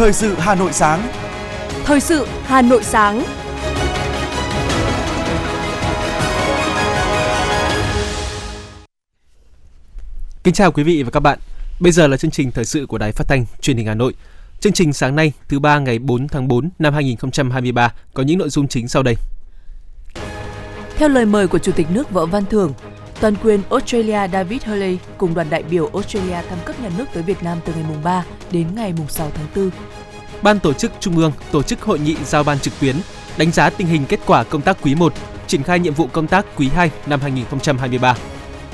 Thời sự Hà Nội sáng. Thời sự Hà Nội sáng. Kính chào quý vị và các bạn. Bây giờ là chương trình thời sự của Đài Phát thanh Truyền hình Hà Nội. Chương trình sáng nay, thứ ba ngày 4 tháng 4 năm 2023 có những nội dung chính sau đây. Theo lời mời của Chủ tịch nước Võ Văn Thưởng, toàn quyền Australia David Hurley cùng đoàn đại biểu Australia thăm cấp nhà nước tới Việt Nam từ ngày mùng 3 đến ngày mùng 6 tháng 4. Ban tổ chức Trung ương tổ chức hội nghị giao ban trực tuyến, đánh giá tình hình kết quả công tác quý 1, triển khai nhiệm vụ công tác quý 2 năm 2023.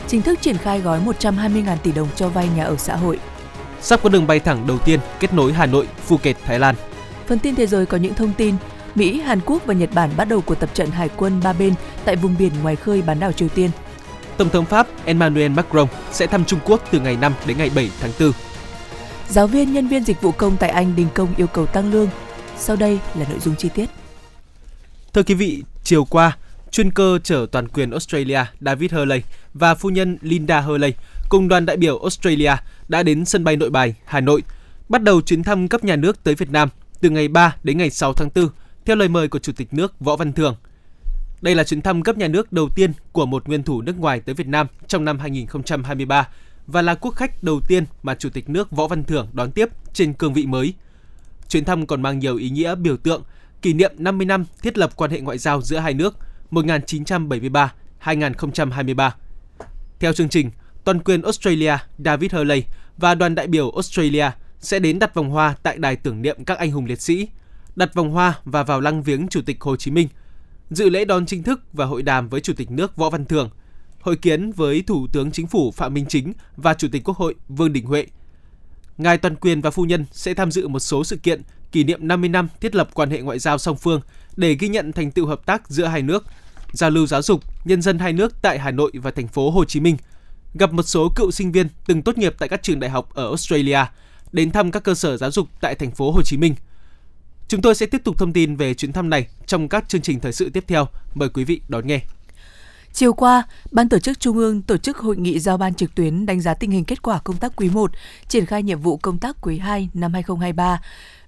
Chính thức triển khai gói 120.000 tỷ đồng cho vay nhà ở xã hội. Sắp có đường bay thẳng đầu tiên kết nối Hà Nội, Phuket, Thái Lan. Phần tin thế giới có những thông tin Mỹ, Hàn Quốc và Nhật Bản bắt đầu cuộc tập trận hải quân ba bên tại vùng biển ngoài khơi bán đảo Triều Tiên. Tổng thống Pháp Emmanuel Macron sẽ thăm Trung Quốc từ ngày 5 đến ngày 7 tháng 4. Giáo viên, nhân viên dịch vụ công tại Anh đình công yêu cầu tăng lương. Sau đây là nội dung chi tiết. Thưa quý vị, chiều qua, chuyên cơ chở toàn quyền Australia David Hurley và phu nhân Linda Hurley cùng đoàn đại biểu Australia đã đến sân bay Nội Bài, Hà Nội, bắt đầu chuyến thăm cấp nhà nước tới Việt Nam từ ngày 3 đến ngày 6 tháng 4 theo lời mời của Chủ tịch nước Võ Văn Thưởng. Đây là chuyến thăm cấp nhà nước đầu tiên của một nguyên thủ nước ngoài tới Việt Nam trong năm 2023 và là quốc khách đầu tiên mà Chủ tịch nước Võ Văn Thưởng đón tiếp trên cương vị mới. Chuyến thăm còn mang nhiều ý nghĩa biểu tượng kỷ niệm 50 năm thiết lập quan hệ ngoại giao giữa hai nước 1973-2023. Theo chương trình, toàn quyền Australia David Hurley và đoàn đại biểu Australia sẽ đến đặt vòng hoa tại đài tưởng niệm các anh hùng liệt sĩ, đặt vòng hoa và vào lăng viếng Chủ tịch Hồ Chí Minh, dự lễ đón chính thức và hội đàm với Chủ tịch nước Võ Văn Thưởng, hội kiến với Thủ tướng Chính phủ Phạm Minh Chính và Chủ tịch Quốc hội Vương Đình Huệ. Ngài toàn quyền và phu nhân sẽ tham dự một số sự kiện kỷ niệm 50 năm thiết lập quan hệ ngoại giao song phương để ghi nhận thành tựu hợp tác giữa hai nước, giao lưu giáo dục nhân dân hai nước tại Hà Nội và thành phố Hồ Chí Minh, gặp một số cựu sinh viên từng tốt nghiệp tại các trường đại học ở Australia, đến thăm các cơ sở giáo dục tại thành phố Hồ Chí Minh. Chúng tôi sẽ tiếp tục thông tin về chuyến thăm này trong các chương trình thời sự tiếp theo. Mời quý vị đón nghe. Chiều qua, Ban tổ chức Trung ương tổ chức hội nghị giao ban trực tuyến đánh giá tình hình kết quả công tác quý 1, triển khai nhiệm vụ công tác quý 2 năm 2023.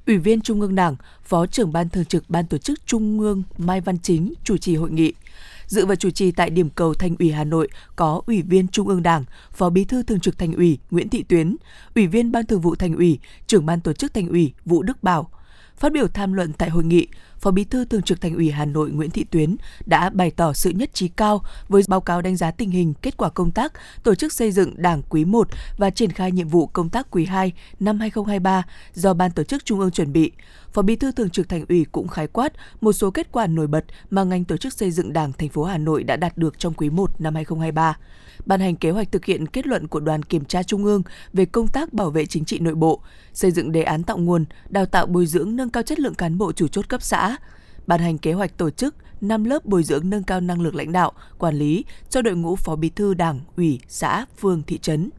Ủy viên Trung ương Đảng, Phó trưởng Ban Thường trực Ban tổ chức Trung ương Mai Văn Chính chủ trì hội nghị. Dự và chủ trì tại điểm cầu Thành ủy Hà Nội có Ủy viên Trung ương Đảng, Phó Bí thư Thường trực Thành ủy Nguyễn Thị Tuyến, Ủy viên Ban Thường vụ Thành ủy, Trưởng Ban Tổ chức Thành ủy Vũ Đức Bảo, Phát biểu tham luận tại hội nghị, Phó Bí thư Thường trực Thành ủy Hà Nội Nguyễn Thị Tuyến đã bày tỏ sự nhất trí cao với báo cáo đánh giá tình hình kết quả công tác tổ chức xây dựng Đảng quý 1 và triển khai nhiệm vụ công tác quý 2 năm 2023 do Ban tổ chức Trung ương chuẩn bị. Phó Bí thư Thường trực Thành ủy cũng khái quát một số kết quả nổi bật mà ngành tổ chức xây dựng Đảng thành phố Hà Nội đã đạt được trong quý 1 năm 2023 ban hành kế hoạch thực hiện kết luận của đoàn kiểm tra trung ương về công tác bảo vệ chính trị nội bộ, xây dựng đề án tạo nguồn, đào tạo bồi dưỡng nâng cao chất lượng cán bộ chủ chốt cấp xã, ban hành kế hoạch tổ chức 5 lớp bồi dưỡng nâng cao năng lực lãnh đạo, quản lý cho đội ngũ phó bí thư đảng, ủy, xã, phường, thị trấn.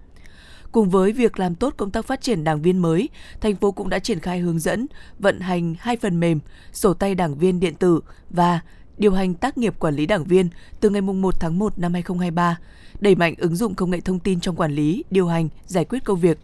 Cùng với việc làm tốt công tác phát triển đảng viên mới, thành phố cũng đã triển khai hướng dẫn, vận hành hai phần mềm, sổ tay đảng viên điện tử và điều hành tác nghiệp quản lý đảng viên từ ngày 1 tháng 1 năm 2023, đẩy mạnh ứng dụng công nghệ thông tin trong quản lý, điều hành, giải quyết công việc.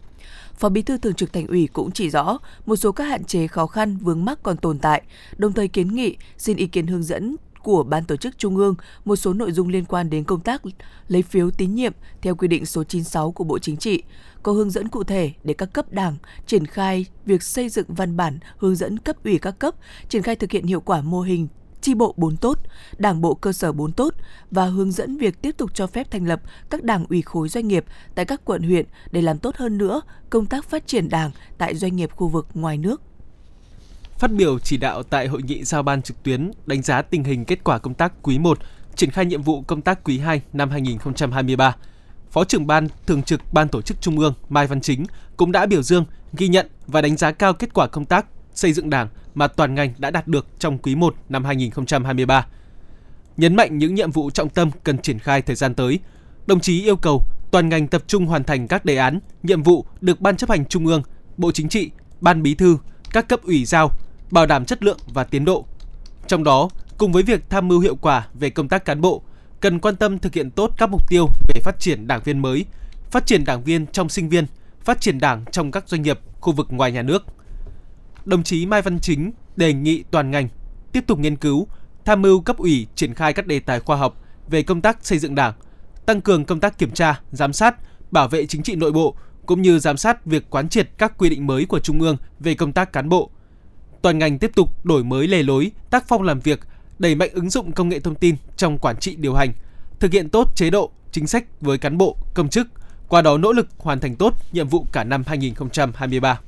Phó Bí thư Thường trực Thành ủy cũng chỉ rõ một số các hạn chế khó khăn vướng mắc còn tồn tại, đồng thời kiến nghị xin ý kiến hướng dẫn của Ban tổ chức Trung ương một số nội dung liên quan đến công tác lấy phiếu tín nhiệm theo quy định số 96 của Bộ Chính trị, có hướng dẫn cụ thể để các cấp đảng triển khai việc xây dựng văn bản hướng dẫn cấp ủy các cấp, triển khai thực hiện hiệu quả mô hình chi bộ 4 tốt, đảng bộ cơ sở 4 tốt và hướng dẫn việc tiếp tục cho phép thành lập các đảng ủy khối doanh nghiệp tại các quận huyện để làm tốt hơn nữa công tác phát triển đảng tại doanh nghiệp khu vực ngoài nước. Phát biểu chỉ đạo tại hội nghị giao ban trực tuyến đánh giá tình hình kết quả công tác quý 1, triển khai nhiệm vụ công tác quý 2 năm 2023, Phó trưởng ban thường trực Ban tổ chức Trung ương Mai Văn Chính cũng đã biểu dương, ghi nhận và đánh giá cao kết quả công tác xây dựng Đảng mà toàn ngành đã đạt được trong quý 1 năm 2023. Nhấn mạnh những nhiệm vụ trọng tâm cần triển khai thời gian tới, đồng chí yêu cầu toàn ngành tập trung hoàn thành các đề án, nhiệm vụ được Ban chấp hành Trung ương, Bộ Chính trị, Ban Bí thư, các cấp ủy giao, bảo đảm chất lượng và tiến độ. Trong đó, cùng với việc tham mưu hiệu quả về công tác cán bộ, cần quan tâm thực hiện tốt các mục tiêu về phát triển đảng viên mới, phát triển đảng viên trong sinh viên, phát triển đảng trong các doanh nghiệp, khu vực ngoài nhà nước – đồng chí Mai Văn Chính đề nghị toàn ngành tiếp tục nghiên cứu, tham mưu cấp ủy triển khai các đề tài khoa học về công tác xây dựng Đảng, tăng cường công tác kiểm tra, giám sát, bảo vệ chính trị nội bộ cũng như giám sát việc quán triệt các quy định mới của Trung ương về công tác cán bộ. Toàn ngành tiếp tục đổi mới lề lối, tác phong làm việc, đẩy mạnh ứng dụng công nghệ thông tin trong quản trị điều hành, thực hiện tốt chế độ, chính sách với cán bộ, công chức, qua đó nỗ lực hoàn thành tốt nhiệm vụ cả năm 2023.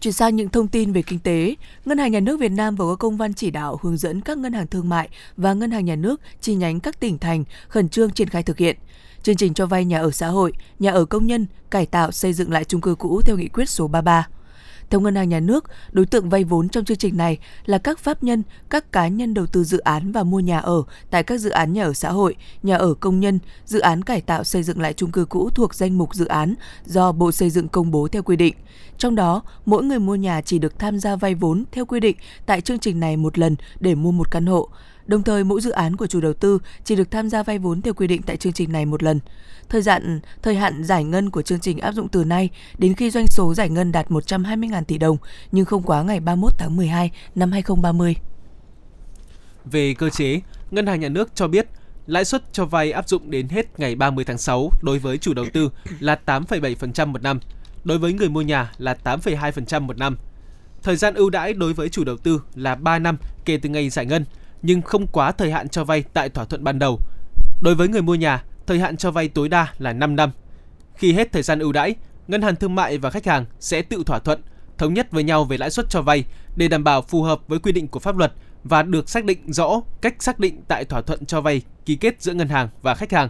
Chuyển sang những thông tin về kinh tế, Ngân hàng Nhà nước Việt Nam vừa có công văn chỉ đạo hướng dẫn các ngân hàng thương mại và ngân hàng nhà nước chi nhánh các tỉnh thành khẩn trương triển khai thực hiện chương trình cho vay nhà ở xã hội, nhà ở công nhân, cải tạo xây dựng lại chung cư cũ theo nghị quyết số 33. Theo Ngân hàng Nhà nước, đối tượng vay vốn trong chương trình này là các pháp nhân, các cá nhân đầu tư dự án và mua nhà ở tại các dự án nhà ở xã hội, nhà ở công nhân, dự án cải tạo xây dựng lại chung cư cũ thuộc danh mục dự án do Bộ Xây dựng công bố theo quy định. Trong đó, mỗi người mua nhà chỉ được tham gia vay vốn theo quy định tại chương trình này một lần để mua một căn hộ. Đồng thời, mỗi dự án của chủ đầu tư chỉ được tham gia vay vốn theo quy định tại chương trình này một lần. Thời gian thời hạn giải ngân của chương trình áp dụng từ nay đến khi doanh số giải ngân đạt 120.000 tỷ đồng nhưng không quá ngày 31 tháng 12 năm 2030. Về cơ chế, Ngân hàng Nhà nước cho biết lãi suất cho vay áp dụng đến hết ngày 30 tháng 6 đối với chủ đầu tư là 8,7% một năm, đối với người mua nhà là 8,2% một năm. Thời gian ưu đãi đối với chủ đầu tư là 3 năm kể từ ngày giải ngân, nhưng không quá thời hạn cho vay tại thỏa thuận ban đầu. Đối với người mua nhà, thời hạn cho vay tối đa là 5 năm. Khi hết thời gian ưu đãi, ngân hàng thương mại và khách hàng sẽ tự thỏa thuận, thống nhất với nhau về lãi suất cho vay để đảm bảo phù hợp với quy định của pháp luật và được xác định rõ cách xác định tại thỏa thuận cho vay ký kết giữa ngân hàng và khách hàng.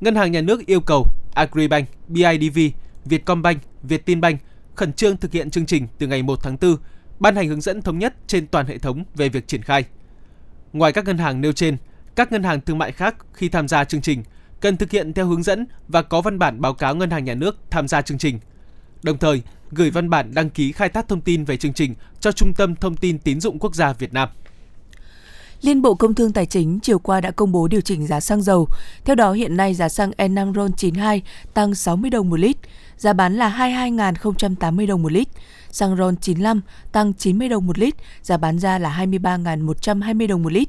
Ngân hàng nhà nước yêu cầu Agribank, BIDV, Vietcombank, Viettinbank khẩn trương thực hiện chương trình từ ngày 1 tháng 4, ban hành hướng dẫn thống nhất trên toàn hệ thống về việc triển khai. Ngoài các ngân hàng nêu trên, các ngân hàng thương mại khác khi tham gia chương trình cần thực hiện theo hướng dẫn và có văn bản báo cáo ngân hàng nhà nước tham gia chương trình. Đồng thời, gửi văn bản đăng ký khai thác thông tin về chương trình cho Trung tâm Thông tin Tín dụng Quốc gia Việt Nam. Liên Bộ Công Thương Tài chính chiều qua đã công bố điều chỉnh giá xăng dầu. Theo đó, hiện nay giá xăng E5 RON92 tăng 60 đồng một lít, giá bán là 22.080 đồng một lít. Xăng RON 95 tăng 90 đồng một lít, giá bán ra là 23.120 đồng một lít.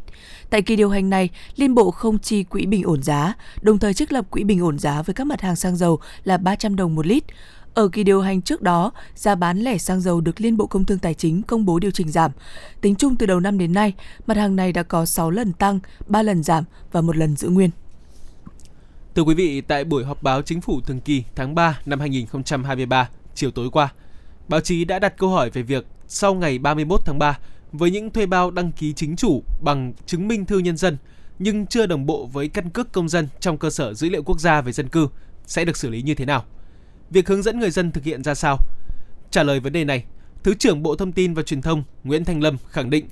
Tại kỳ điều hành này, Liên Bộ không chi quỹ bình ổn giá, đồng thời trích lập quỹ bình ổn giá với các mặt hàng xăng dầu là 300 đồng một lít. Ở kỳ điều hành trước đó, giá bán lẻ xăng dầu được Liên Bộ Công Thương Tài chính công bố điều chỉnh giảm. Tính chung từ đầu năm đến nay, mặt hàng này đã có 6 lần tăng, 3 lần giảm và một lần giữ nguyên. Thưa quý vị, tại buổi họp báo chính phủ thường kỳ tháng 3 năm 2023 chiều tối qua, báo chí đã đặt câu hỏi về việc sau ngày 31 tháng 3, với những thuê bao đăng ký chính chủ bằng chứng minh thư nhân dân nhưng chưa đồng bộ với căn cước công dân trong cơ sở dữ liệu quốc gia về dân cư sẽ được xử lý như thế nào? Việc hướng dẫn người dân thực hiện ra sao? Trả lời vấn đề này, Thứ trưởng Bộ Thông tin và Truyền thông Nguyễn Thanh Lâm khẳng định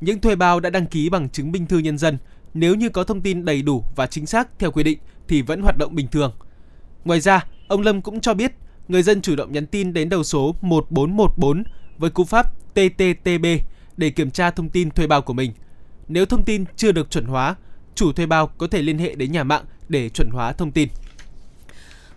những thuê bao đã đăng ký bằng chứng minh thư nhân dân nếu như có thông tin đầy đủ và chính xác theo quy định thì vẫn hoạt động bình thường. Ngoài ra, ông Lâm cũng cho biết người dân chủ động nhắn tin đến đầu số 1414 với cú pháp TTTB để kiểm tra thông tin thuê bao của mình. Nếu thông tin chưa được chuẩn hóa, chủ thuê bao có thể liên hệ đến nhà mạng để chuẩn hóa thông tin.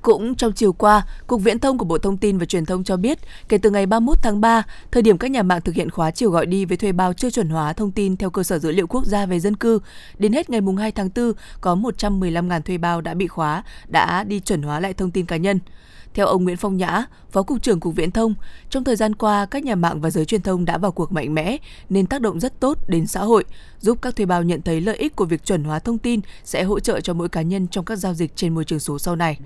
Cũng trong chiều qua, Cục Viễn thông của Bộ Thông tin và Truyền thông cho biết, kể từ ngày 31 tháng 3, thời điểm các nhà mạng thực hiện khóa chiều gọi đi với thuê bao chưa chuẩn hóa thông tin theo cơ sở dữ liệu quốc gia về dân cư, đến hết ngày 2 tháng 4, có 115.000 thuê bao đã bị khóa, đã đi chuẩn hóa lại thông tin cá nhân. Theo ông Nguyễn Phong Nhã, Phó Cục trưởng Cục Viễn thông, trong thời gian qua, các nhà mạng và giới truyền thông đã vào cuộc mạnh mẽ nên tác động rất tốt đến xã hội, giúp các thuê bao nhận thấy lợi ích của việc chuẩn hóa thông tin sẽ hỗ trợ cho mỗi cá nhân trong các giao dịch trên môi trường số sau này.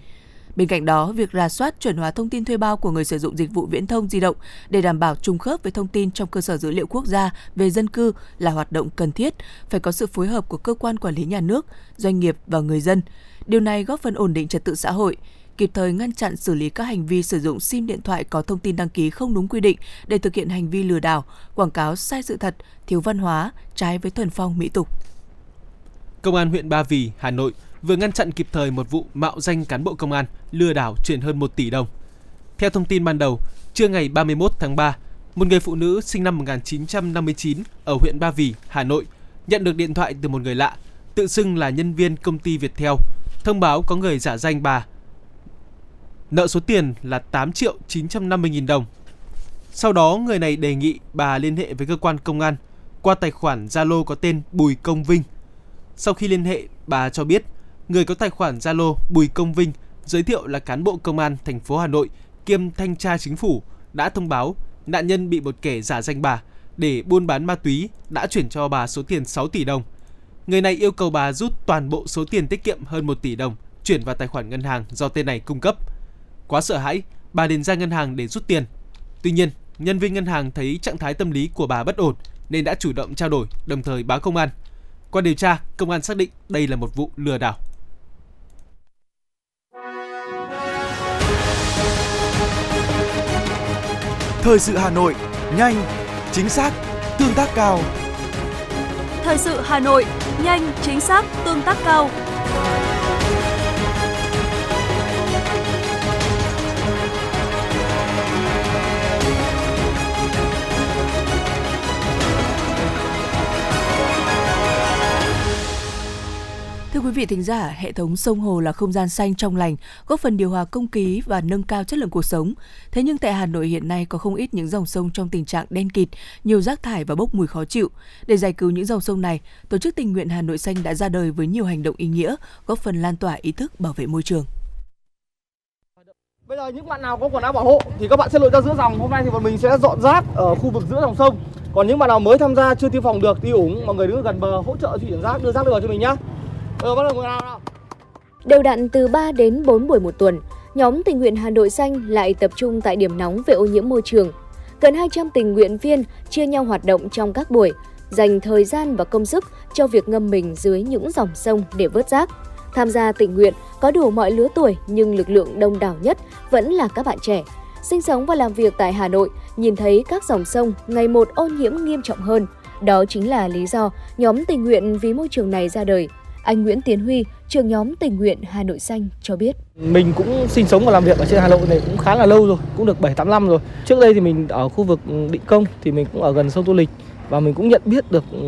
Bên cạnh đó, việc rà soát chuẩn hóa thông tin thuê bao của người sử dụng dịch vụ viễn thông di động để đảm bảo trùng khớp với thông tin trong cơ sở dữ liệu quốc gia về dân cư là hoạt động cần thiết, phải có sự phối hợp của cơ quan quản lý nhà nước, doanh nghiệp và người dân. Điều này góp phần ổn định trật tự xã hội, kịp thời ngăn chặn xử lý các hành vi sử dụng SIM điện thoại có thông tin đăng ký không đúng quy định để thực hiện hành vi lừa đảo, quảng cáo sai sự thật, thiếu văn hóa, trái với thuần phong mỹ tục. Công an huyện Ba Vì, Hà Nội vừa ngăn chặn kịp thời một vụ mạo danh cán bộ công an lừa đảo chuyển hơn 1 tỷ đồng. Theo thông tin ban đầu, trưa ngày 31 tháng 3, một người phụ nữ sinh năm 1959 ở huyện Ba Vì, Hà Nội nhận được điện thoại từ một người lạ, tự xưng là nhân viên công ty Viettel, thông báo có người giả danh bà nợ số tiền là 8 triệu 950 nghìn đồng. Sau đó, người này đề nghị bà liên hệ với cơ quan công an qua tài khoản Zalo có tên Bùi Công Vinh. Sau khi liên hệ, bà cho biết người có tài khoản Zalo Bùi Công Vinh giới thiệu là cán bộ công an thành phố Hà Nội kiêm thanh tra chính phủ đã thông báo nạn nhân bị một kẻ giả danh bà để buôn bán ma túy đã chuyển cho bà số tiền 6 tỷ đồng. Người này yêu cầu bà rút toàn bộ số tiền tiết kiệm hơn 1 tỷ đồng chuyển vào tài khoản ngân hàng do tên này cung cấp. Quá sợ hãi, bà đến ra ngân hàng để rút tiền. Tuy nhiên, nhân viên ngân hàng thấy trạng thái tâm lý của bà bất ổn nên đã chủ động trao đổi, đồng thời báo công an. Qua điều tra, công an xác định đây là một vụ lừa đảo. Thời sự Hà Nội, nhanh, chính xác, tương tác cao. Thời sự Hà Nội, nhanh, chính xác, tương tác cao. Thưa quý vị thính giả, hệ thống sông hồ là không gian xanh trong lành, góp phần điều hòa không khí và nâng cao chất lượng cuộc sống. Thế nhưng tại Hà Nội hiện nay có không ít những dòng sông trong tình trạng đen kịt, nhiều rác thải và bốc mùi khó chịu. Để giải cứu những dòng sông này, Tổ chức tình nguyện Hà Nội xanh đã ra đời với nhiều hành động ý nghĩa, góp phần lan tỏa ý thức bảo vệ môi trường. Bây giờ những bạn nào có quần áo bảo hộ thì các bạn sẽ lội ra giữa dòng. Hôm nay thì bọn mình sẽ dọn rác ở khu vực giữa dòng sông. Còn những bạn nào mới tham gia chưa tiêm phòng được thì ủng mọi người đứng gần bờ hỗ trợ chuyển rác đưa rác được vào cho mình nhá. Ừ, bắt đầu mùa nào nào. Đều đặn từ 3 đến 4 buổi một tuần, nhóm tình nguyện Hà Nội Xanh lại tập trung tại điểm nóng về ô nhiễm môi trường. Gần 200 tình nguyện viên chia nhau hoạt động trong các buổi, dành thời gian và công sức cho việc ngâm mình dưới những dòng sông để vớt rác. Tham gia tình nguyện có đủ mọi lứa tuổi nhưng lực lượng đông đảo nhất vẫn là các bạn trẻ. Sinh sống và làm việc tại Hà Nội, nhìn thấy các dòng sông ngày một ô nhiễm nghiêm trọng hơn. Đó chính là lý do nhóm tình nguyện vì môi trường này ra đời. Anh Nguyễn Tiến Huy, trưởng nhóm tình nguyện Hà Nội Xanh cho biết. Mình cũng sinh sống và làm việc ở trên Hà Nội này cũng khá là lâu rồi, cũng được 7 8 năm rồi. Trước đây thì mình ở khu vực Định Công thì mình cũng ở gần sông Tô Lịch và mình cũng nhận biết được ừ,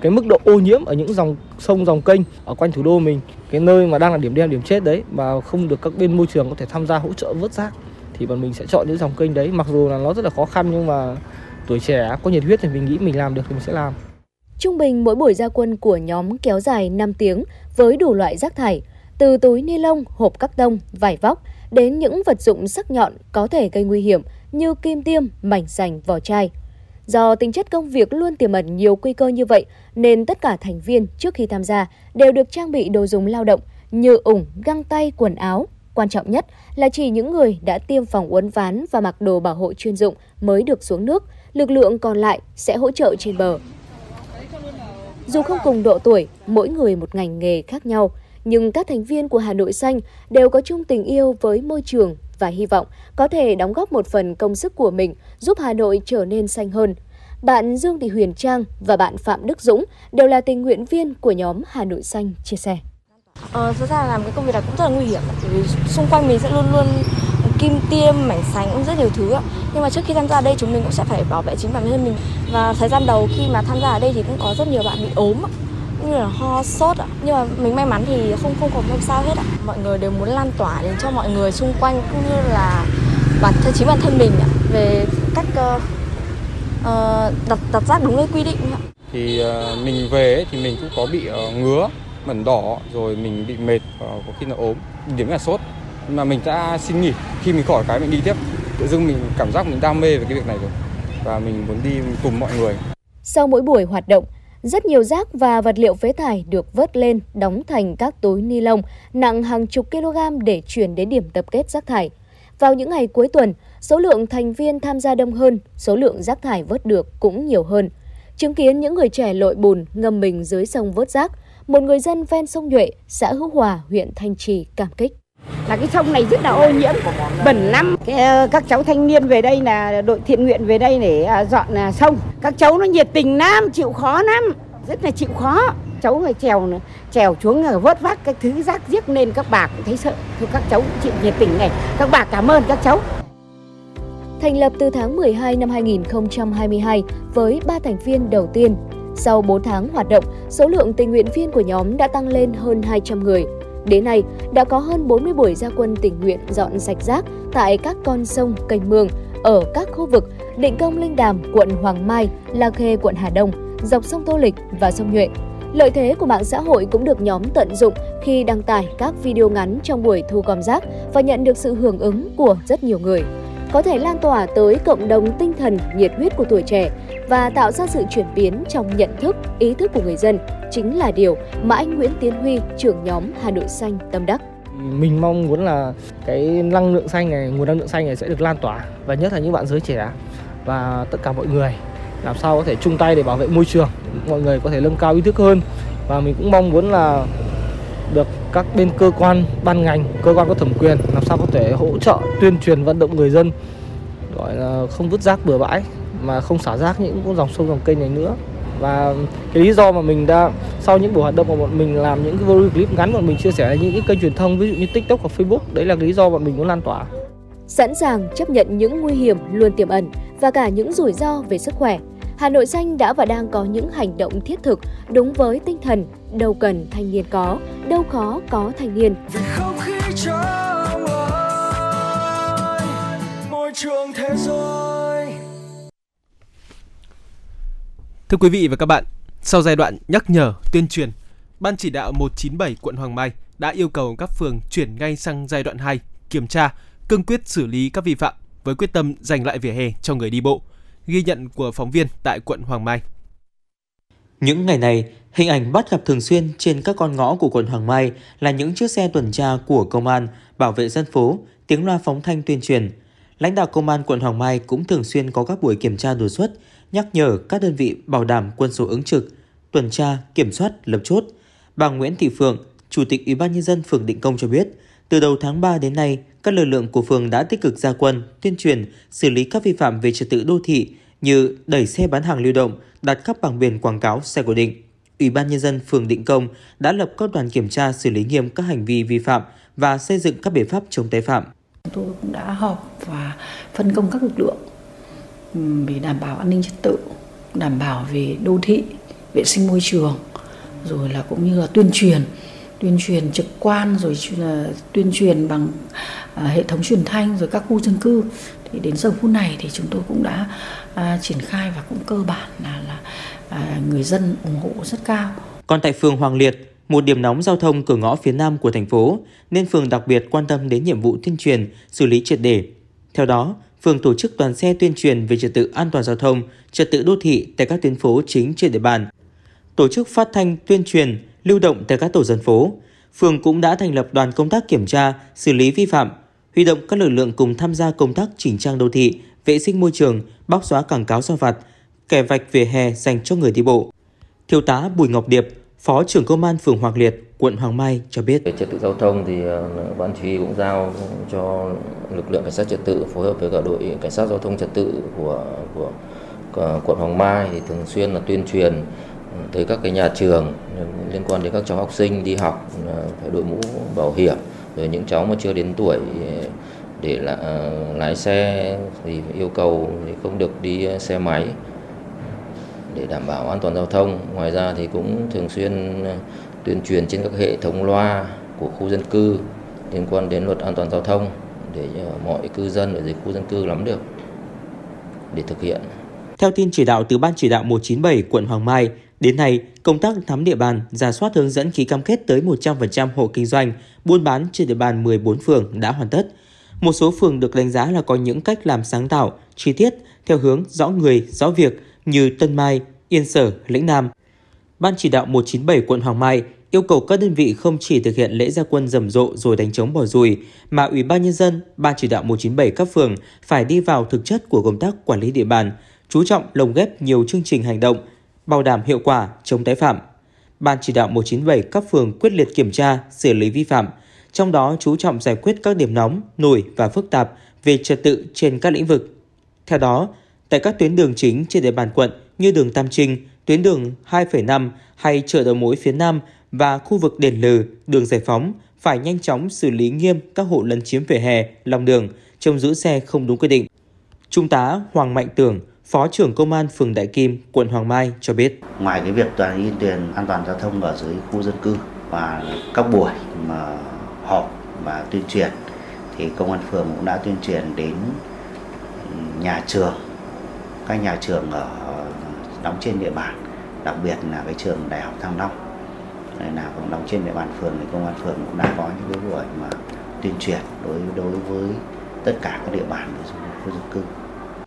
cái mức độ ô nhiễm ở những dòng sông dòng kênh ở quanh thủ đô mình cái nơi mà đang là điểm đen điểm chết đấy mà không được các bên môi trường có thể tham gia hỗ trợ vớt rác thì bọn mình sẽ chọn những dòng kênh đấy mặc dù là nó rất là khó khăn nhưng mà tuổi trẻ có nhiệt huyết thì mình nghĩ mình làm được thì mình sẽ làm Trung bình mỗi buổi ra quân của nhóm kéo dài 5 tiếng với đủ loại rác thải, từ túi ni lông, hộp cắt tông, vải vóc đến những vật dụng sắc nhọn có thể gây nguy hiểm như kim tiêm, mảnh sành, vỏ chai. Do tính chất công việc luôn tiềm ẩn nhiều nguy cơ như vậy, nên tất cả thành viên trước khi tham gia đều được trang bị đồ dùng lao động như ủng, găng tay, quần áo. Quan trọng nhất là chỉ những người đã tiêm phòng uốn ván và mặc đồ bảo hộ chuyên dụng mới được xuống nước, lực lượng còn lại sẽ hỗ trợ trên bờ. Dù không cùng độ tuổi, mỗi người một ngành nghề khác nhau, nhưng các thành viên của Hà Nội Xanh đều có chung tình yêu với môi trường và hy vọng có thể đóng góp một phần công sức của mình giúp Hà Nội trở nên xanh hơn. Bạn Dương Thị Huyền Trang và bạn Phạm Đức Dũng đều là tình nguyện viên của nhóm Hà Nội Xanh chia sẻ. Ờ, thực ra làm cái công việc này cũng rất là nguy hiểm vì xung quanh mình sẽ luôn luôn kim tiêm, mảnh sành cũng rất nhiều thứ Nhưng mà trước khi tham gia đây chúng mình cũng sẽ phải bảo vệ chính bản thân mình. Và thời gian đầu khi mà tham gia ở đây thì cũng có rất nhiều bạn bị ốm như là ho sốt ạ. Nhưng mà mình may mắn thì không không có không sao hết ạ. Mọi người đều muốn lan tỏa đến cho mọi người xung quanh cũng như là bản thân chính bản thân mình ạ về cách uh, uh, đặt đặt rác đúng nơi quy định ạ. Thì uh, mình về ấy, thì mình cũng có bị uh, ngứa mẩn đỏ rồi mình bị mệt và có khi là ốm điểm là sốt. Mà mình đã xin nghỉ khi mình khỏi cái mình đi tiếp tự dưng mình cảm giác mình đam mê về cái việc này rồi và mình muốn đi cùng mọi người sau mỗi buổi hoạt động rất nhiều rác và vật liệu phế thải được vớt lên đóng thành các túi ni lông nặng hàng chục kg để chuyển đến điểm tập kết rác thải. Vào những ngày cuối tuần, số lượng thành viên tham gia đông hơn, số lượng rác thải vớt được cũng nhiều hơn. Chứng kiến những người trẻ lội bùn ngâm mình dưới sông vớt rác, một người dân ven sông Nhuệ, xã Hữu Hòa, huyện Thanh Trì cảm kích là cái sông này rất là ô nhiễm. Bẩn lắm. Cái, ờ, các cháu thanh niên về đây là đội thiện nguyện về đây để à, dọn à, sông. Các cháu nó nhiệt tình lắm chịu khó lắm. Rất là chịu khó. Cháu phải trèo trèo xuống vớt vác cái thứ rác giếc nên các bà cũng thấy sợ. Thì các cháu cũng chịu nhiệt tình này. Các bà cảm ơn các cháu. Thành lập từ tháng 12 năm 2022 với 3 thành viên đầu tiên. Sau 4 tháng hoạt động, số lượng tình nguyện viên của nhóm đã tăng lên hơn 200 người. Đến nay, đã có hơn 40 buổi gia quân tình nguyện dọn sạch rác tại các con sông, kênh mương ở các khu vực Định Công Linh Đàm, quận Hoàng Mai, La Khê, quận Hà Đông, dọc sông Tô Lịch và sông Nhuệ. Lợi thế của mạng xã hội cũng được nhóm tận dụng khi đăng tải các video ngắn trong buổi thu gom rác và nhận được sự hưởng ứng của rất nhiều người. Có thể lan tỏa tới cộng đồng tinh thần nhiệt huyết của tuổi trẻ và tạo ra sự chuyển biến trong nhận thức, ý thức của người dân. Chính là điều mà anh Nguyễn Tiến Huy, trưởng nhóm Hà Nội Xanh tâm đắc. Mình mong muốn là cái năng lượng xanh này, nguồn năng lượng xanh này sẽ được lan tỏa và nhất là những bạn giới trẻ và tất cả mọi người. Làm sao có thể chung tay để bảo vệ môi trường mọi người có thể nâng cao ý thức hơn. Và mình cũng mong muốn là được các bên cơ quan, ban ngành, cơ quan có thẩm quyền, làm sao có thể hỗ trợ, tuyên truyền, vận động người dân. Gọi là không vứt rác bừa bãi, mà không xả rác những dòng sông, dòng kênh này nữa. Và cái lý do mà mình đã, sau những buổi hoạt động mà bọn mình làm những cái video clip ngắn bọn mình chia sẻ những cái kênh truyền thông, ví dụ như tiktok hoặc facebook, đấy là lý do bọn mình muốn lan tỏa. Sẵn sàng chấp nhận những nguy hiểm, luôn tiềm ẩn và cả những rủi ro về sức khỏe. Hà Nội Xanh đã và đang có những hành động thiết thực đúng với tinh thần đâu cần thanh niên có, đâu khó có thanh niên. Vì không khí trong ơi, môi trường thế giới. Thưa quý vị và các bạn, sau giai đoạn nhắc nhở, tuyên truyền, Ban chỉ đạo 197 quận Hoàng Mai đã yêu cầu các phường chuyển ngay sang giai đoạn 2, kiểm tra, cương quyết xử lý các vi phạm với quyết tâm giành lại vỉa hè cho người đi bộ – ghi nhận của phóng viên tại quận Hoàng Mai. Những ngày này, hình ảnh bắt gặp thường xuyên trên các con ngõ của quận Hoàng Mai là những chiếc xe tuần tra của công an, bảo vệ dân phố, tiếng loa phóng thanh tuyên truyền. Lãnh đạo công an quận Hoàng Mai cũng thường xuyên có các buổi kiểm tra đột xuất, nhắc nhở các đơn vị bảo đảm quân số ứng trực, tuần tra, kiểm soát, lập chốt. Bà Nguyễn Thị Phượng, Chủ tịch Ủy ban nhân dân phường Định Công cho biết, từ đầu tháng 3 đến nay, các lực lượng của phường đã tích cực ra quân, tuyên truyền, xử lý các vi phạm về trật tự đô thị như đẩy xe bán hàng lưu động, đặt các bảng biển quảng cáo xe cố định. Ủy ban nhân dân phường Định Công đã lập các đoàn kiểm tra xử lý nghiêm các hành vi vi phạm và xây dựng các biện pháp chống tái phạm. Chúng tôi cũng đã họp và phân công các lực lượng ừ, để đảm bảo an ninh trật tự, đảm bảo về đô thị, vệ sinh môi trường, rồi là cũng như là tuyên truyền tuyên truyền trực quan rồi là tuyên truyền bằng à, hệ thống truyền thanh rồi các khu dân cư thì đến giờ phút này thì chúng tôi cũng đã à, triển khai và cũng cơ bản là là à, người dân ủng hộ rất cao. Còn tại phường Hoàng Liệt, một điểm nóng giao thông cửa ngõ phía nam của thành phố, nên phường đặc biệt quan tâm đến nhiệm vụ tuyên truyền, xử lý triệt để. Theo đó, phường tổ chức đoàn xe tuyên truyền về trật tự an toàn giao thông, trật tự đô thị tại các tuyến phố chính trên địa bàn. Tổ chức phát thanh tuyên truyền, lưu động tại các tổ dân phố. Phường cũng đã thành lập đoàn công tác kiểm tra, xử lý vi phạm, huy động các lực lượng cùng tham gia công tác chỉnh trang đô thị, vệ sinh môi trường, bóc xóa quảng cáo giao vặt, kẻ vạch vỉa hè dành cho người đi bộ. Thiếu tá Bùi Ngọc Điệp, Phó trưởng công an phường Hoàng Liệt, quận Hoàng Mai cho biết. Về trật tự giao thông thì ban chỉ huy cũng giao cho lực lượng cảnh sát trật tự phối hợp với cả đội cảnh sát giao thông trật tự của của, của quận Hoàng Mai thì thường xuyên là tuyên truyền tới các cái nhà trường liên quan đến các cháu học sinh đi học ờ, phải đội mũ bảo hiểm những cháu mà chưa đến tuổi ờ, để là uh, lái xe thì yêu cầu thì không được đi ờ, xe máy để đảm bảo an toàn giao thông ngoài ra thì cũng thường xuyên tuyên truyền trên các hệ thống loa của khu dân cư liên quan đến luật an toàn giao thông để mọi cư dân ở dưới khu dân cư nắm được để thực hiện. Theo tin chỉ đạo từ Ban chỉ đạo 197 quận Hoàng Mai, Đến nay, công tác thắm địa bàn, giả soát hướng dẫn ký cam kết tới 100% hộ kinh doanh, buôn bán trên địa bàn 14 phường đã hoàn tất. Một số phường được đánh giá là có những cách làm sáng tạo, chi tiết, theo hướng rõ người, rõ việc như Tân Mai, Yên Sở, Lĩnh Nam. Ban chỉ đạo 197 quận Hoàng Mai yêu cầu các đơn vị không chỉ thực hiện lễ gia quân rầm rộ rồi đánh trống bỏ rùi, mà Ủy ban Nhân dân, Ban chỉ đạo 197 các phường phải đi vào thực chất của công tác quản lý địa bàn, chú trọng lồng ghép nhiều chương trình hành động, bảo đảm hiệu quả chống tái phạm. Ban chỉ đạo 197 các phường quyết liệt kiểm tra, xử lý vi phạm, trong đó chú trọng giải quyết các điểm nóng, nổi và phức tạp về trật tự trên các lĩnh vực. Theo đó, tại các tuyến đường chính trên địa bàn quận như đường Tam Trinh, tuyến đường 2,5 hay chợ đầu mối phía Nam và khu vực đền lừ, đường giải phóng phải nhanh chóng xử lý nghiêm các hộ lấn chiếm vỉa hè, lòng đường, trông giữ xe không đúng quy định. Trung tá Hoàng Mạnh Tường. Phó trưởng Công an phường Đại Kim, quận Hoàng Mai cho biết. Ngoài cái việc toàn yên tuyển an toàn giao thông ở dưới khu dân cư và các buổi mà họp và tuyên truyền thì công an phường cũng đã tuyên truyền đến nhà trường các nhà trường ở đóng trên địa bàn đặc biệt là cái trường đại học thăng long này là cũng đóng trên địa bàn phường thì công an phường cũng đã có những cái buổi mà tuyên truyền đối đối với tất cả các địa bàn của khu dân cư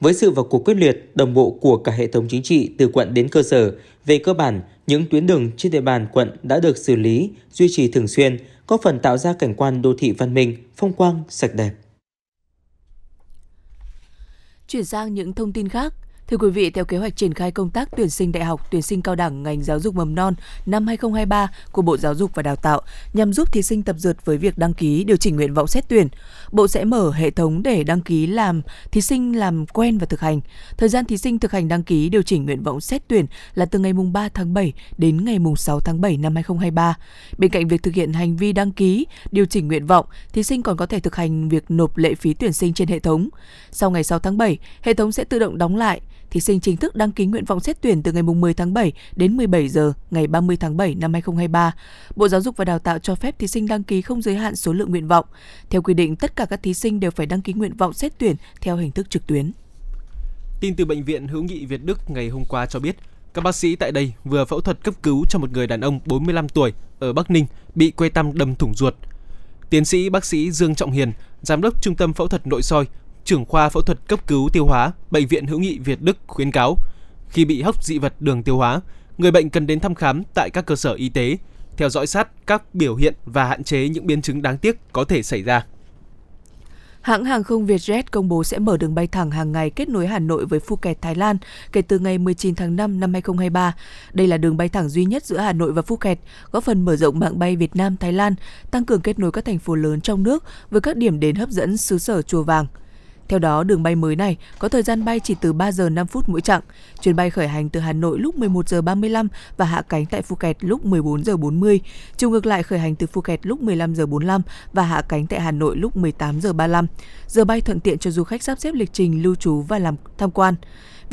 với sự vào cuộc quyết liệt, đồng bộ của cả hệ thống chính trị từ quận đến cơ sở, về cơ bản, những tuyến đường trên địa bàn quận đã được xử lý, duy trì thường xuyên, có phần tạo ra cảnh quan đô thị văn minh, phong quang, sạch đẹp. Chuyển sang những thông tin khác, Thưa quý vị, theo kế hoạch triển khai công tác tuyển sinh đại học, tuyển sinh cao đẳng ngành giáo dục mầm non năm 2023 của Bộ Giáo dục và Đào tạo nhằm giúp thí sinh tập dượt với việc đăng ký điều chỉnh nguyện vọng xét tuyển. Bộ sẽ mở hệ thống để đăng ký làm thí sinh làm quen và thực hành. Thời gian thí sinh thực hành đăng ký điều chỉnh nguyện vọng xét tuyển là từ ngày 3 tháng 7 đến ngày 6 tháng 7 năm 2023. Bên cạnh việc thực hiện hành vi đăng ký, điều chỉnh nguyện vọng, thí sinh còn có thể thực hành việc nộp lệ phí tuyển sinh trên hệ thống. Sau ngày 6 tháng 7, hệ thống sẽ tự động đóng lại thí sinh chính thức đăng ký nguyện vọng xét tuyển từ ngày 10 tháng 7 đến 17 giờ ngày 30 tháng 7 năm 2023. Bộ Giáo dục và Đào tạo cho phép thí sinh đăng ký không giới hạn số lượng nguyện vọng. Theo quy định, tất cả các thí sinh đều phải đăng ký nguyện vọng xét tuyển theo hình thức trực tuyến. Tin từ bệnh viện Hữu nghị Việt Đức ngày hôm qua cho biết, các bác sĩ tại đây vừa phẫu thuật cấp cứu cho một người đàn ông 45 tuổi ở Bắc Ninh bị que tăm đâm thủng ruột. Tiến sĩ bác sĩ Dương Trọng Hiền, giám đốc Trung tâm phẫu thuật nội soi trưởng khoa phẫu thuật cấp cứu tiêu hóa, Bệnh viện Hữu nghị Việt Đức khuyến cáo, khi bị hốc dị vật đường tiêu hóa, người bệnh cần đến thăm khám tại các cơ sở y tế, theo dõi sát các biểu hiện và hạn chế những biến chứng đáng tiếc có thể xảy ra. Hãng hàng không Vietjet công bố sẽ mở đường bay thẳng hàng ngày kết nối Hà Nội với Phuket, Thái Lan kể từ ngày 19 tháng 5 năm 2023. Đây là đường bay thẳng duy nhất giữa Hà Nội và Phuket, góp phần mở rộng mạng bay Việt Nam, Thái Lan, tăng cường kết nối các thành phố lớn trong nước với các điểm đến hấp dẫn xứ sở Chùa Vàng – theo đó, đường bay mới này có thời gian bay chỉ từ 3 giờ 5 phút mỗi chặng. Chuyến bay khởi hành từ Hà Nội lúc 11 giờ 35 và hạ cánh tại Phuket lúc 14 giờ 40. Chiều ngược lại khởi hành từ Phuket lúc 15 giờ 45 và hạ cánh tại Hà Nội lúc 18 giờ 35. Giờ bay thuận tiện cho du khách sắp xếp lịch trình lưu trú và làm tham quan.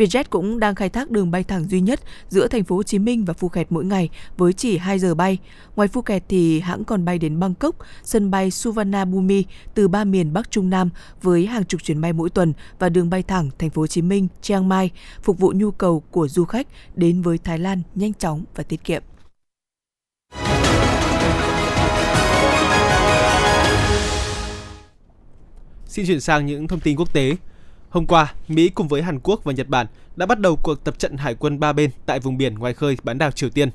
Vietjet cũng đang khai thác đường bay thẳng duy nhất giữa thành phố Hồ Chí Minh và Phuket mỗi ngày với chỉ 2 giờ bay. Ngoài Phuket thì hãng còn bay đến Bangkok, sân bay Suvarnabhumi từ ba miền Bắc Trung Nam với hàng chục chuyến bay mỗi tuần và đường bay thẳng thành phố Hồ Chí Minh, Chiang Mai phục vụ nhu cầu của du khách đến với Thái Lan nhanh chóng và tiết kiệm. Xin chuyển sang những thông tin quốc tế. Hôm qua, Mỹ cùng với Hàn Quốc và Nhật Bản đã bắt đầu cuộc tập trận hải quân ba bên tại vùng biển ngoài khơi bán đảo Triều Tiên.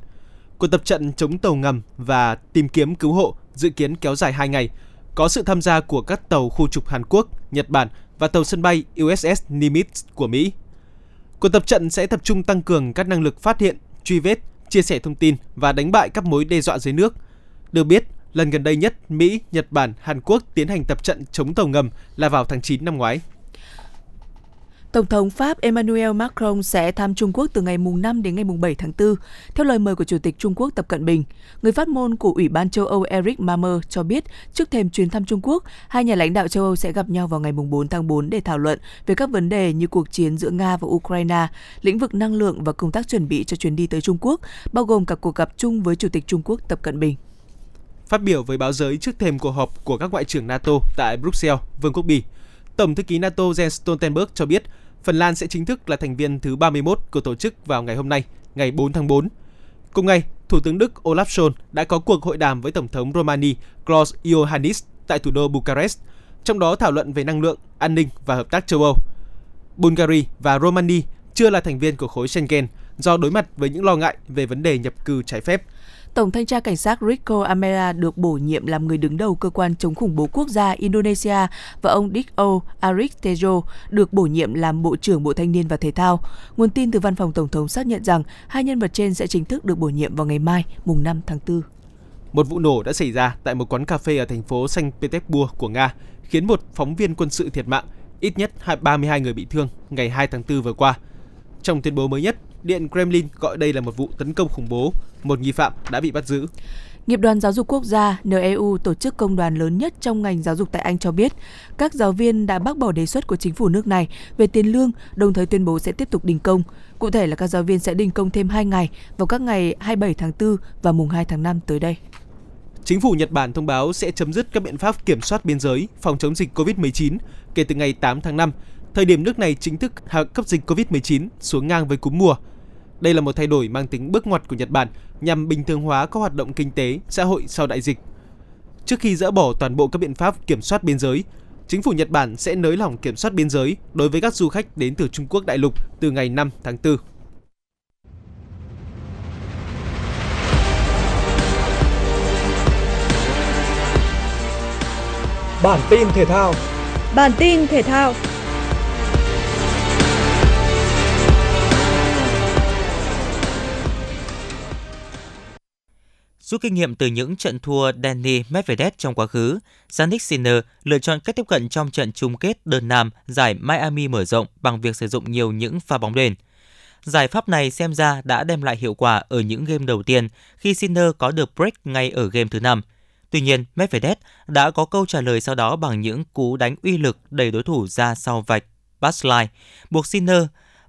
Cuộc tập trận chống tàu ngầm và tìm kiếm cứu hộ dự kiến kéo dài 2 ngày, có sự tham gia của các tàu khu trục Hàn Quốc, Nhật Bản và tàu sân bay USS Nimitz của Mỹ. Cuộc tập trận sẽ tập trung tăng cường các năng lực phát hiện, truy vết, chia sẻ thông tin và đánh bại các mối đe dọa dưới nước. Được biết, lần gần đây nhất Mỹ, Nhật Bản, Hàn Quốc tiến hành tập trận chống tàu ngầm là vào tháng 9 năm ngoái. Tổng thống Pháp Emmanuel Macron sẽ thăm Trung Quốc từ ngày mùng 5 đến ngày mùng 7 tháng 4, theo lời mời của Chủ tịch Trung Quốc Tập Cận Bình. Người phát ngôn của Ủy ban châu Âu Eric Mamer cho biết trước thềm chuyến thăm Trung Quốc, hai nhà lãnh đạo châu Âu sẽ gặp nhau vào ngày mùng 4 tháng 4 để thảo luận về các vấn đề như cuộc chiến giữa Nga và Ukraine, lĩnh vực năng lượng và công tác chuẩn bị cho chuyến đi tới Trung Quốc, bao gồm cả cuộc gặp chung với Chủ tịch Trung Quốc Tập Cận Bình. Phát biểu với báo giới trước thềm cuộc họp của các ngoại trưởng NATO tại Bruxelles, Vương quốc Bỉ, Tổng thư ký NATO Jens Stoltenberg cho biết Phần Lan sẽ chính thức là thành viên thứ 31 của tổ chức vào ngày hôm nay, ngày 4 tháng 4. Cùng ngày, Thủ tướng Đức Olaf Scholz đã có cuộc hội đàm với Tổng thống Romania Klaus Iohannis tại thủ đô Bucharest, trong đó thảo luận về năng lượng, an ninh và hợp tác châu Âu. Bulgaria và Romania chưa là thành viên của khối Schengen do đối mặt với những lo ngại về vấn đề nhập cư trái phép. Tổng thanh tra cảnh sát Rico Amera được bổ nhiệm làm người đứng đầu cơ quan chống khủng bố quốc gia Indonesia và ông Diko Arik Tejo được bổ nhiệm làm Bộ trưởng Bộ Thanh niên và Thể thao. Nguồn tin từ văn phòng Tổng thống xác nhận rằng hai nhân vật trên sẽ chính thức được bổ nhiệm vào ngày mai, mùng 5 tháng 4. Một vụ nổ đã xảy ra tại một quán cà phê ở thành phố Saint Petersburg của Nga, khiến một phóng viên quân sự thiệt mạng, ít nhất 32 người bị thương ngày 2 tháng 4 vừa qua. Trong tuyên bố mới nhất, Điện Kremlin gọi đây là một vụ tấn công khủng bố, một nghi phạm đã bị bắt giữ. Nghiệp đoàn Giáo dục Quốc gia NEU, tổ chức công đoàn lớn nhất trong ngành giáo dục tại Anh cho biết, các giáo viên đã bác bỏ đề xuất của chính phủ nước này về tiền lương, đồng thời tuyên bố sẽ tiếp tục đình công. Cụ thể là các giáo viên sẽ đình công thêm 2 ngày vào các ngày 27 tháng 4 và mùng 2 tháng 5 tới đây. Chính phủ Nhật Bản thông báo sẽ chấm dứt các biện pháp kiểm soát biên giới phòng chống dịch COVID-19 kể từ ngày 8 tháng 5, thời điểm nước này chính thức hạ cấp dịch COVID-19 xuống ngang với cúm mùa. Đây là một thay đổi mang tính bước ngoặt của Nhật Bản nhằm bình thường hóa các hoạt động kinh tế, xã hội sau đại dịch. Trước khi dỡ bỏ toàn bộ các biện pháp kiểm soát biên giới, chính phủ Nhật Bản sẽ nới lỏng kiểm soát biên giới đối với các du khách đến từ Trung Quốc đại lục từ ngày 5 tháng 4. Bản tin thể thao Bản tin thể thao Rút kinh nghiệm từ những trận thua Danny Medvedev trong quá khứ, Yannick Sinner lựa chọn cách tiếp cận trong trận chung kết đơn nam giải Miami mở rộng bằng việc sử dụng nhiều những pha bóng đền. Giải pháp này xem ra đã đem lại hiệu quả ở những game đầu tiên khi Sinner có được break ngay ở game thứ 5. Tuy nhiên, Medvedev đã có câu trả lời sau đó bằng những cú đánh uy lực đẩy đối thủ ra sau vạch baseline, buộc Sinner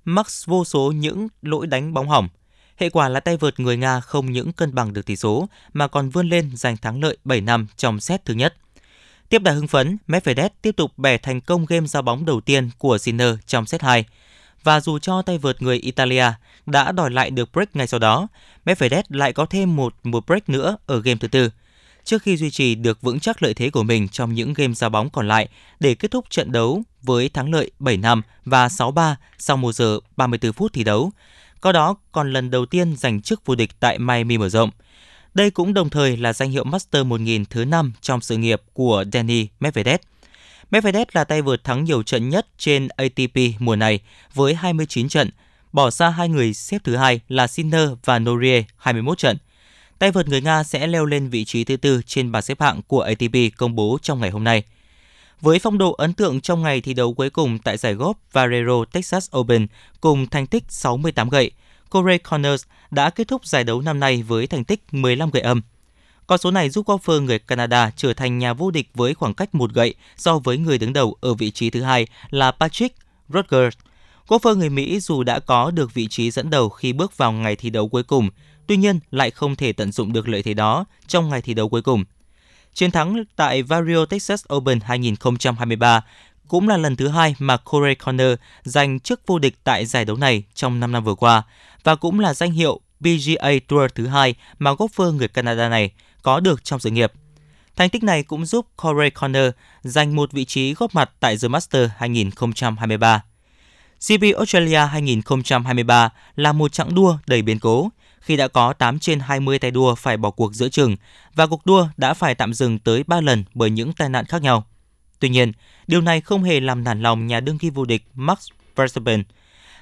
mắc vô số những lỗi đánh bóng hỏng. Hệ quả là tay vợt người Nga không những cân bằng được tỷ số mà còn vươn lên giành thắng lợi 7 năm trong set thứ nhất. Tiếp đà hưng phấn, Medvedev tiếp tục bẻ thành công game giao bóng đầu tiên của Sinner trong set 2. Và dù cho tay vợt người Italia đã đòi lại được break ngay sau đó, Medvedev lại có thêm một một break nữa ở game thứ tư trước khi duy trì được vững chắc lợi thế của mình trong những game giao bóng còn lại để kết thúc trận đấu với thắng lợi 7-5 và 6-3 sau 1 giờ 34 phút thi đấu. Có đó còn lần đầu tiên giành chức vô địch tại Miami mở rộng. Đây cũng đồng thời là danh hiệu Master 1000 thứ 5 trong sự nghiệp của Danny Medvedev. Medvedev là tay vợt thắng nhiều trận nhất trên ATP mùa này với 29 trận, bỏ xa hai người xếp thứ hai là Sinner và Norie 21 trận. Tay vợt người Nga sẽ leo lên vị trí thứ tư trên bảng xếp hạng của ATP công bố trong ngày hôm nay. Với phong độ ấn tượng trong ngày thi đấu cuối cùng tại giải golf Valero Texas Open cùng thành tích 68 gậy, Corey Connors đã kết thúc giải đấu năm nay với thành tích 15 gậy âm. Con số này giúp golfer người Canada trở thành nhà vô địch với khoảng cách một gậy so với người đứng đầu ở vị trí thứ hai là Patrick Rodgers. Golfer người Mỹ dù đã có được vị trí dẫn đầu khi bước vào ngày thi đấu cuối cùng, tuy nhiên lại không thể tận dụng được lợi thế đó trong ngày thi đấu cuối cùng. Chiến thắng tại Vario, Texas Open 2023 cũng là lần thứ hai mà Corey Connor giành chức vô địch tại giải đấu này trong 5 năm vừa qua và cũng là danh hiệu PGA Tour thứ hai mà golfer người Canada này có được trong sự nghiệp. Thành tích này cũng giúp Corey Connor giành một vị trí góp mặt tại The Masters 2023. CP Australia 2023 là một chặng đua đầy biến cố khi đã có 8 trên 20 tay đua phải bỏ cuộc giữa chừng và cuộc đua đã phải tạm dừng tới 3 lần bởi những tai nạn khác nhau. Tuy nhiên, điều này không hề làm nản lòng nhà đương kim vô địch Max Verstappen.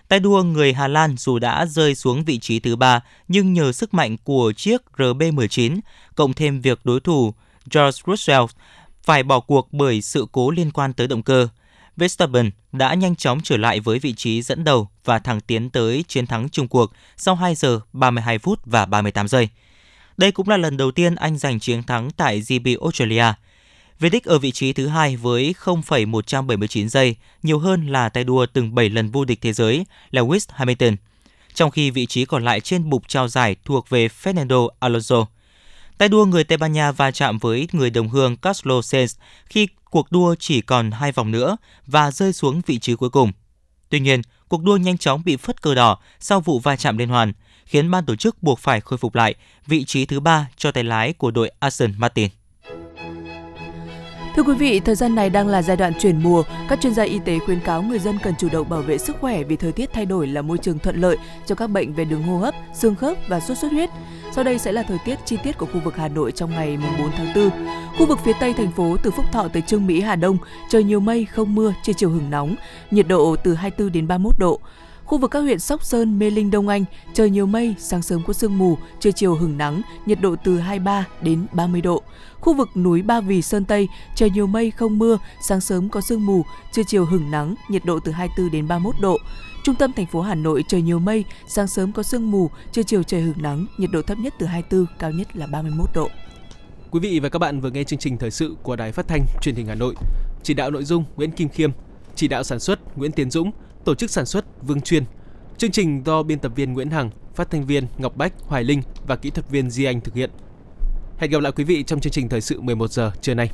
Tay đua người Hà Lan dù đã rơi xuống vị trí thứ ba nhưng nhờ sức mạnh của chiếc RB19 cộng thêm việc đối thủ George Russell phải bỏ cuộc bởi sự cố liên quan tới động cơ – Verstappen đã nhanh chóng trở lại với vị trí dẫn đầu và thẳng tiến tới chiến thắng chung cuộc sau 2 giờ 32 phút và 38 giây. Đây cũng là lần đầu tiên anh giành chiến thắng tại GP Australia. Về đích ở vị trí thứ hai với 0,179 giây, nhiều hơn là tay đua từng 7 lần vô địch thế giới Lewis Hamilton, trong khi vị trí còn lại trên bục trao giải thuộc về Fernando Alonso. Tay đua người Tây Ban Nha va chạm với người đồng hương Carlos Sainz khi cuộc đua chỉ còn hai vòng nữa và rơi xuống vị trí cuối cùng. Tuy nhiên, cuộc đua nhanh chóng bị phất cờ đỏ sau vụ va chạm liên hoàn, khiến ban tổ chức buộc phải khôi phục lại vị trí thứ ba cho tay lái của đội Aston Martin. Thưa quý vị, thời gian này đang là giai đoạn chuyển mùa. Các chuyên gia y tế khuyến cáo người dân cần chủ động bảo vệ sức khỏe vì thời tiết thay đổi là môi trường thuận lợi cho các bệnh về đường hô hấp, xương khớp và sốt xuất huyết. Sau đây sẽ là thời tiết chi tiết của khu vực Hà Nội trong ngày 4 tháng 4. Khu vực phía Tây thành phố từ Phúc Thọ tới Trương Mỹ, Hà Đông, trời nhiều mây, không mưa, trưa chiều hứng nóng, nhiệt độ từ 24 đến 31 độ. Khu vực các huyện Sóc Sơn, Mê Linh, Đông Anh, trời nhiều mây, sáng sớm có sương mù, trưa chiều hứng nắng, nhiệt độ từ 23 đến 30 độ. Khu vực núi Ba Vì, Sơn Tây, trời nhiều mây, không mưa, sáng sớm có sương mù, trưa chiều hứng nắng, nhiệt độ từ 24 đến 31 độ. Trung tâm thành phố Hà Nội trời nhiều mây, sáng sớm có sương mù, trưa chiều trời hưởng nắng, nhiệt độ thấp nhất từ 24, cao nhất là 31 độ. Quý vị và các bạn vừa nghe chương trình thời sự của Đài Phát thanh Truyền hình Hà Nội. Chỉ đạo nội dung Nguyễn Kim Khiêm, chỉ đạo sản xuất Nguyễn Tiến Dũng, tổ chức sản xuất Vương Chuyên. Chương trình do biên tập viên Nguyễn Hằng, phát thanh viên Ngọc Bách, Hoài Linh và kỹ thuật viên Di Anh thực hiện. Hẹn gặp lại quý vị trong chương trình thời sự 11 giờ trưa nay.